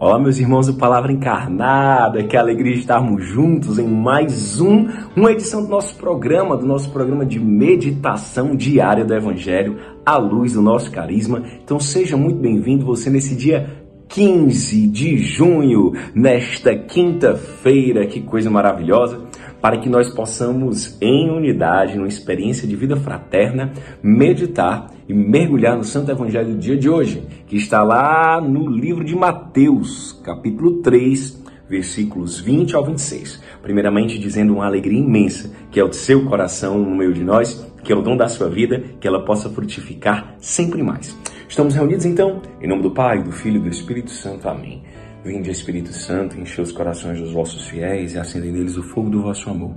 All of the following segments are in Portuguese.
Olá, meus irmãos do Palavra Encarnada, que alegria estarmos juntos em mais um, uma edição do nosso programa, do nosso programa de meditação diária do Evangelho, à luz do nosso carisma. Então seja muito bem-vindo você nesse dia 15 de junho, nesta quinta-feira, que coisa maravilhosa para que nós possamos, em unidade, numa experiência de vida fraterna, meditar e mergulhar no Santo Evangelho do dia de hoje, que está lá no livro de Mateus, capítulo 3, versículos 20 ao 26. Primeiramente, dizendo uma alegria imensa, que é o seu coração no meio de nós, que é o dom da sua vida, que ela possa frutificar sempre mais. Estamos reunidos então, em nome do Pai, do Filho e do Espírito Santo. Amém. Vinde, Espírito Santo, enche os corações dos vossos fiéis e acendei neles o fogo do vosso amor.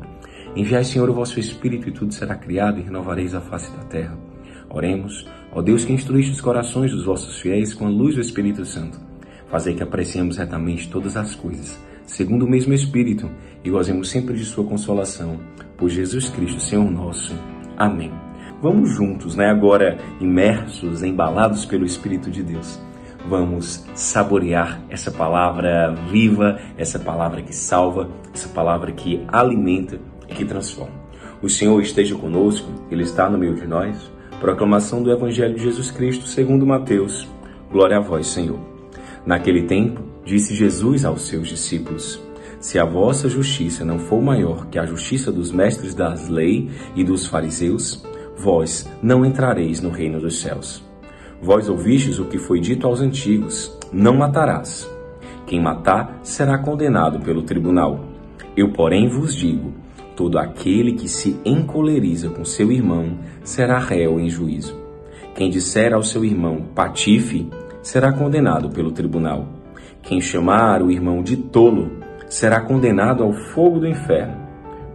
Enviai, Senhor, o vosso Espírito e tudo será criado e renovareis a face da terra. Oremos, ó Deus que instruíste os corações dos vossos fiéis com a luz do Espírito Santo. Fazei que apreciemos retamente todas as coisas, segundo o mesmo Espírito, e gozemos sempre de sua consolação. Por Jesus Cristo, Senhor nosso. Amém. Vamos juntos, né? Agora imersos, embalados pelo Espírito de Deus vamos saborear essa palavra viva, essa palavra que salva, essa palavra que alimenta e que transforma. O Senhor esteja conosco, Ele está no meio de nós. Proclamação do Evangelho de Jesus Cristo segundo Mateus. Glória a vós, Senhor. Naquele tempo, disse Jesus aos seus discípulos: Se a vossa justiça não for maior que a justiça dos mestres das lei e dos fariseus, vós não entrareis no reino dos céus. Vós ouvistes o que foi dito aos antigos: Não matarás. Quem matar será condenado pelo tribunal. Eu, porém, vos digo: todo aquele que se encoleriza com seu irmão será réu em juízo. Quem disser ao seu irmão patife será condenado pelo tribunal. Quem chamar o irmão de tolo será condenado ao fogo do inferno.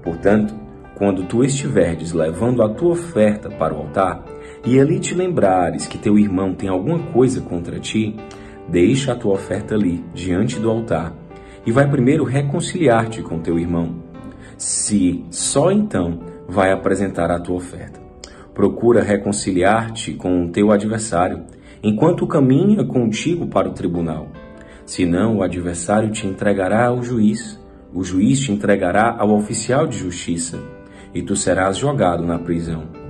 Portanto, quando tu estiverdes levando a tua oferta para o altar, e ali te lembrares que teu irmão tem alguma coisa contra ti, deixa a tua oferta ali, diante do altar, e vai primeiro reconciliar-te com teu irmão. Se só então vai apresentar a tua oferta. Procura reconciliar-te com o teu adversário, enquanto caminha contigo para o tribunal. Senão o adversário te entregará ao juiz, o juiz te entregará ao oficial de justiça, e tu serás jogado na prisão.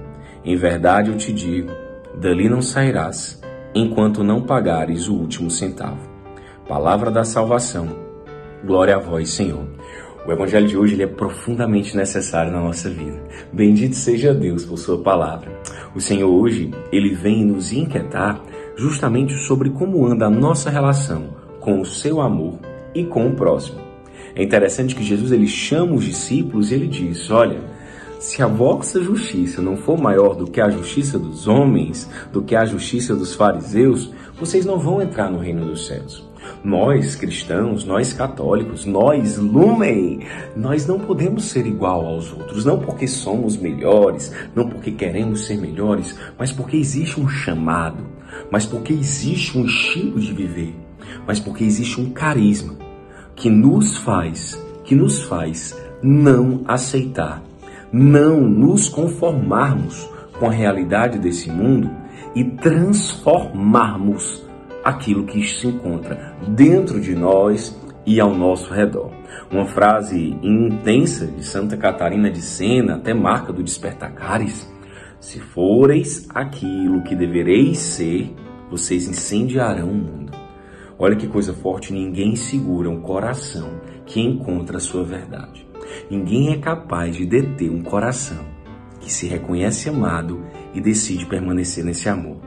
Em verdade eu te digo: dali não sairás, enquanto não pagares o último centavo. Palavra da salvação. Glória a vós, Senhor. O evangelho de hoje é profundamente necessário na nossa vida. Bendito seja Deus por sua palavra. O Senhor hoje, ele vem nos inquietar justamente sobre como anda a nossa relação com o seu amor e com o próximo. É interessante que Jesus ele chama os discípulos e ele diz: "Olha, se a vossa justiça não for maior do que a justiça dos homens, do que a justiça dos fariseus, vocês não vão entrar no reino dos céus. Nós cristãos, nós católicos, nós lumen, nós não podemos ser igual aos outros, não porque somos melhores, não porque queremos ser melhores, mas porque existe um chamado, mas porque existe um estilo de viver, mas porque existe um carisma que nos faz, que nos faz não aceitar não nos conformarmos com a realidade desse mundo e transformarmos aquilo que se encontra dentro de nós e ao nosso redor. Uma frase intensa de Santa Catarina de Sena, até marca do Despertacares: Se foreis aquilo que devereis ser, vocês incendiarão o mundo. Olha que coisa forte, ninguém segura um coração que encontra a sua verdade. Ninguém é capaz de deter um coração que se reconhece amado e decide permanecer nesse amor.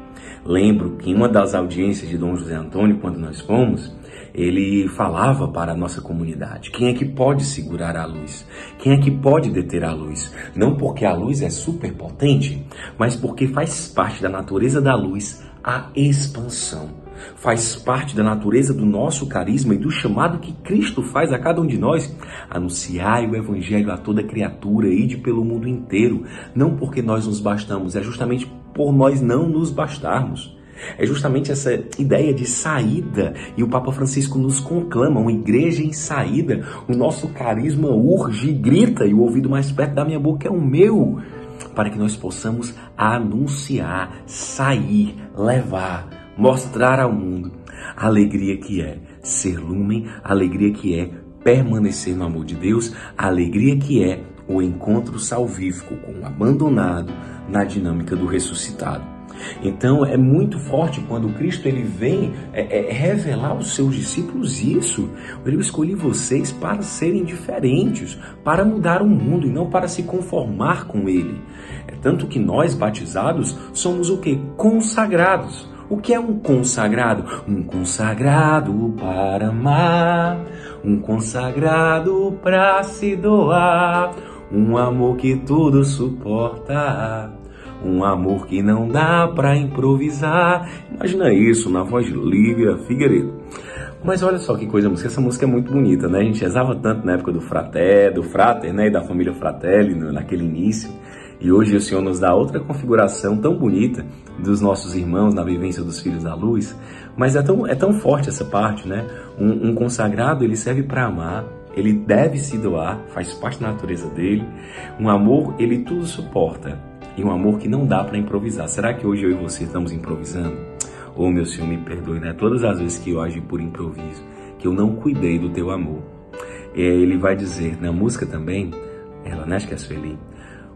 Lembro que em uma das audiências de Dom José Antônio, quando nós fomos, ele falava para a nossa comunidade: quem é que pode segurar a luz? Quem é que pode deter a luz? Não porque a luz é superpotente, mas porque faz parte da natureza da luz a expansão faz parte da natureza do nosso carisma e do chamado que Cristo faz a cada um de nós. Anunciai o Evangelho a toda criatura, ide pelo mundo inteiro, não porque nós nos bastamos, é justamente por nós não nos bastarmos. É justamente essa ideia de saída, e o Papa Francisco nos conclama, uma igreja em saída. O nosso carisma urge, grita, e o ouvido mais perto da minha boca é o meu, para que nós possamos anunciar, sair, levar mostrar ao mundo a alegria que é ser lumen, a alegria que é permanecer no amor de Deus, a alegria que é o encontro salvífico com o abandonado na dinâmica do ressuscitado. Então é muito forte quando Cristo ele vem é, é, revelar aos seus discípulos isso. Eu escolhi vocês para serem diferentes, para mudar o mundo e não para se conformar com ele. É tanto que nós batizados somos o que? Consagrados. O que é um consagrado? Um consagrado para amar, um consagrado para se doar, um amor que tudo suporta um amor que não dá para improvisar. Imagina isso na voz de Lívia Figueiredo. Mas olha só que coisa, essa música é muito bonita, né? A gente rezava tanto na época do fraté, do frater, né? E da família Fratelli, naquele início. E hoje o Senhor nos dá outra configuração tão bonita dos nossos irmãos na vivência dos filhos da luz. Mas é tão, é tão forte essa parte, né? Um, um consagrado, ele serve para amar, ele deve se doar, faz parte da natureza dele. Um amor, ele tudo suporta e um amor que não dá para improvisar. Será que hoje eu e você estamos improvisando? Oh, meu Senhor, me perdoe, né? Todas as vezes que eu agi por improviso, que eu não cuidei do teu amor. E ele vai dizer na música também, ela, né? Acho que é Sueli,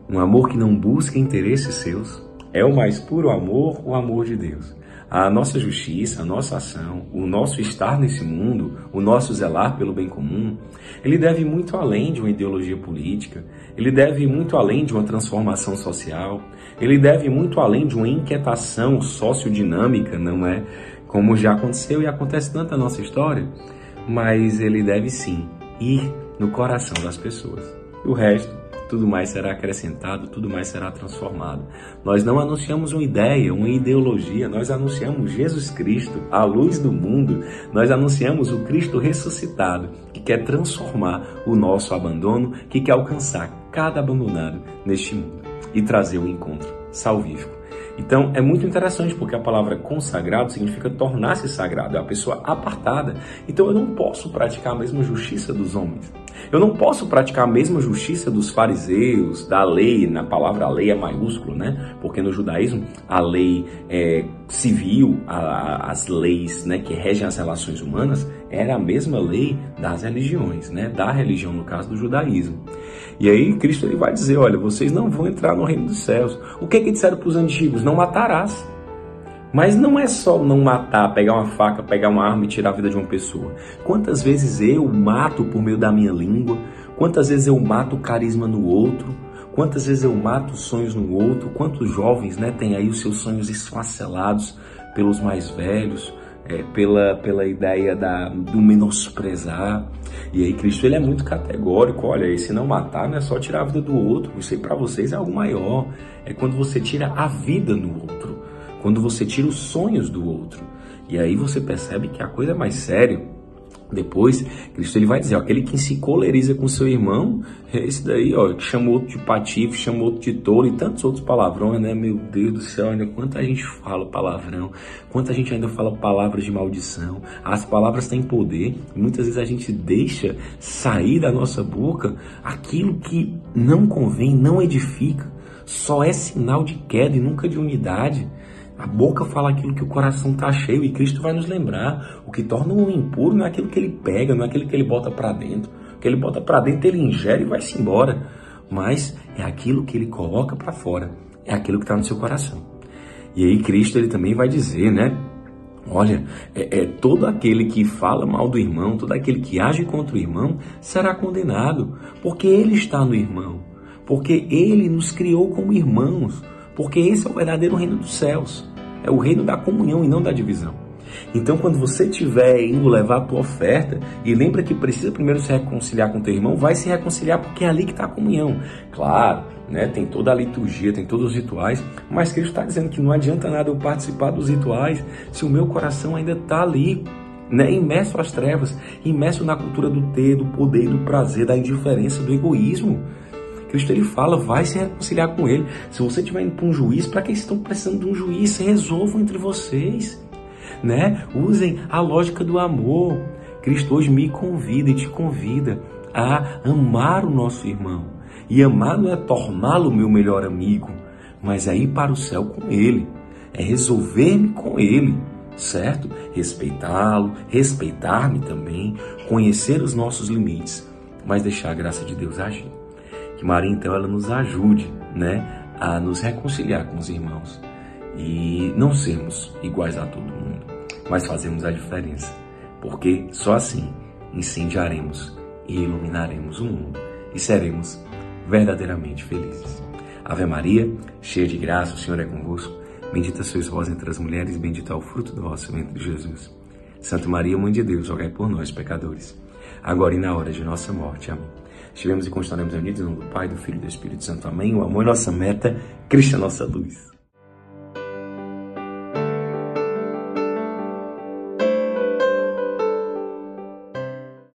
um amor que não busca interesses seus. É o mais puro amor, o amor de Deus. A nossa justiça, a nossa ação, o nosso estar nesse mundo, o nosso zelar pelo bem comum, ele deve muito além de uma ideologia política, ele deve muito além de uma transformação social, ele deve muito além de uma inquietação sociodinâmica, não é? Como já aconteceu e acontece tanto na nossa história, mas ele deve sim ir no coração das pessoas. E o resto tudo mais será acrescentado, tudo mais será transformado. Nós não anunciamos uma ideia, uma ideologia, nós anunciamos Jesus Cristo, a luz do mundo, nós anunciamos o Cristo ressuscitado, que quer transformar o nosso abandono, que quer alcançar cada abandonado neste mundo e trazer o encontro salvífico então é muito interessante porque a palavra consagrado significa tornar-se sagrado, é a pessoa apartada. Então eu não posso praticar a mesma justiça dos homens. Eu não posso praticar a mesma justiça dos fariseus, da lei, na palavra lei é maiúsculo, né? Porque no judaísmo a lei é, civil, a, as leis né, que regem as relações humanas, era a mesma lei das religiões, né? Da religião, no caso do judaísmo. E aí Cristo ele vai dizer, olha, vocês não vão entrar no reino dos céus. O que é que disseram para os antigos? Não matarás. Mas não é só não matar, pegar uma faca, pegar uma arma e tirar a vida de uma pessoa. Quantas vezes eu mato por meio da minha língua? Quantas vezes eu mato carisma no outro? Quantas vezes eu mato os sonhos no outro? Quantos jovens né, têm aí os seus sonhos esfacelados pelos mais velhos? É, pela, pela ideia da, do menosprezar. E aí Cristo ele é muito categórico, olha, esse não matar não é só tirar a vida do outro, isso aí para vocês é algo maior. É quando você tira a vida no outro, quando você tira os sonhos do outro. E aí você percebe que a coisa é mais séria. Depois, Cristo ele vai dizer, ó, aquele que se coleriza com seu irmão, é esse daí, ó, que chama outro de patife, chama outro de tolo e tantos outros palavrões, né? Meu Deus do céu, ainda quanta gente fala palavrão, quanta gente ainda fala palavras de maldição. As palavras têm poder, muitas vezes a gente deixa sair da nossa boca aquilo que não convém, não edifica, só é sinal de queda e nunca de unidade. A boca fala aquilo que o coração está cheio e Cristo vai nos lembrar. O que torna um impuro não é aquilo que ele pega, não é aquilo que ele bota para dentro. O que ele bota para dentro ele ingere e vai-se embora. Mas é aquilo que ele coloca para fora. É aquilo que está no seu coração. E aí Cristo ele também vai dizer, né? Olha, é, é, todo aquele que fala mal do irmão, todo aquele que age contra o irmão, será condenado, porque ele está no irmão, porque ele nos criou como irmãos. Porque esse é o verdadeiro reino dos céus. É o reino da comunhão e não da divisão. Então, quando você estiver indo levar a tua oferta, e lembra que precisa primeiro se reconciliar com teu irmão, vai se reconciliar porque é ali que está a comunhão. Claro, né, tem toda a liturgia, tem todos os rituais, mas Cristo está dizendo que não adianta nada eu participar dos rituais se o meu coração ainda está ali, né, imerso às trevas, imerso na cultura do ter, do poder, do prazer, da indiferença, do egoísmo. Cristo ele fala, vai se reconciliar com ele. Se você estiver indo para um juiz, para que estão precisando de um juiz? Resolvam entre vocês, né? Usem a lógica do amor. Cristo hoje me convida e te convida a amar o nosso irmão. E não é torná-lo meu melhor amigo, mas é ir para o céu com ele, é resolver-me com ele, certo? Respeitá-lo, respeitar-me também, conhecer os nossos limites, mas deixar a graça de Deus agir. Que Maria, então, ela nos ajude, né, a nos reconciliar com os irmãos e não sermos iguais a todo mundo, mas fazermos a diferença, porque só assim incendiaremos e iluminaremos o mundo e seremos verdadeiramente felizes. Ave Maria, cheia de graça, o Senhor é convosco. Bendita sois vós entre as mulheres, bendito é o fruto do vosso ventre, Jesus. Santa Maria, Mãe de Deus, rogai por nós, pecadores, agora e na hora de nossa morte. Amém. Estivemos e continuaremos unidos em nome do Pai, do Filho e do Espírito Santo. Amém. O amor é nossa meta, Cristo é nossa luz.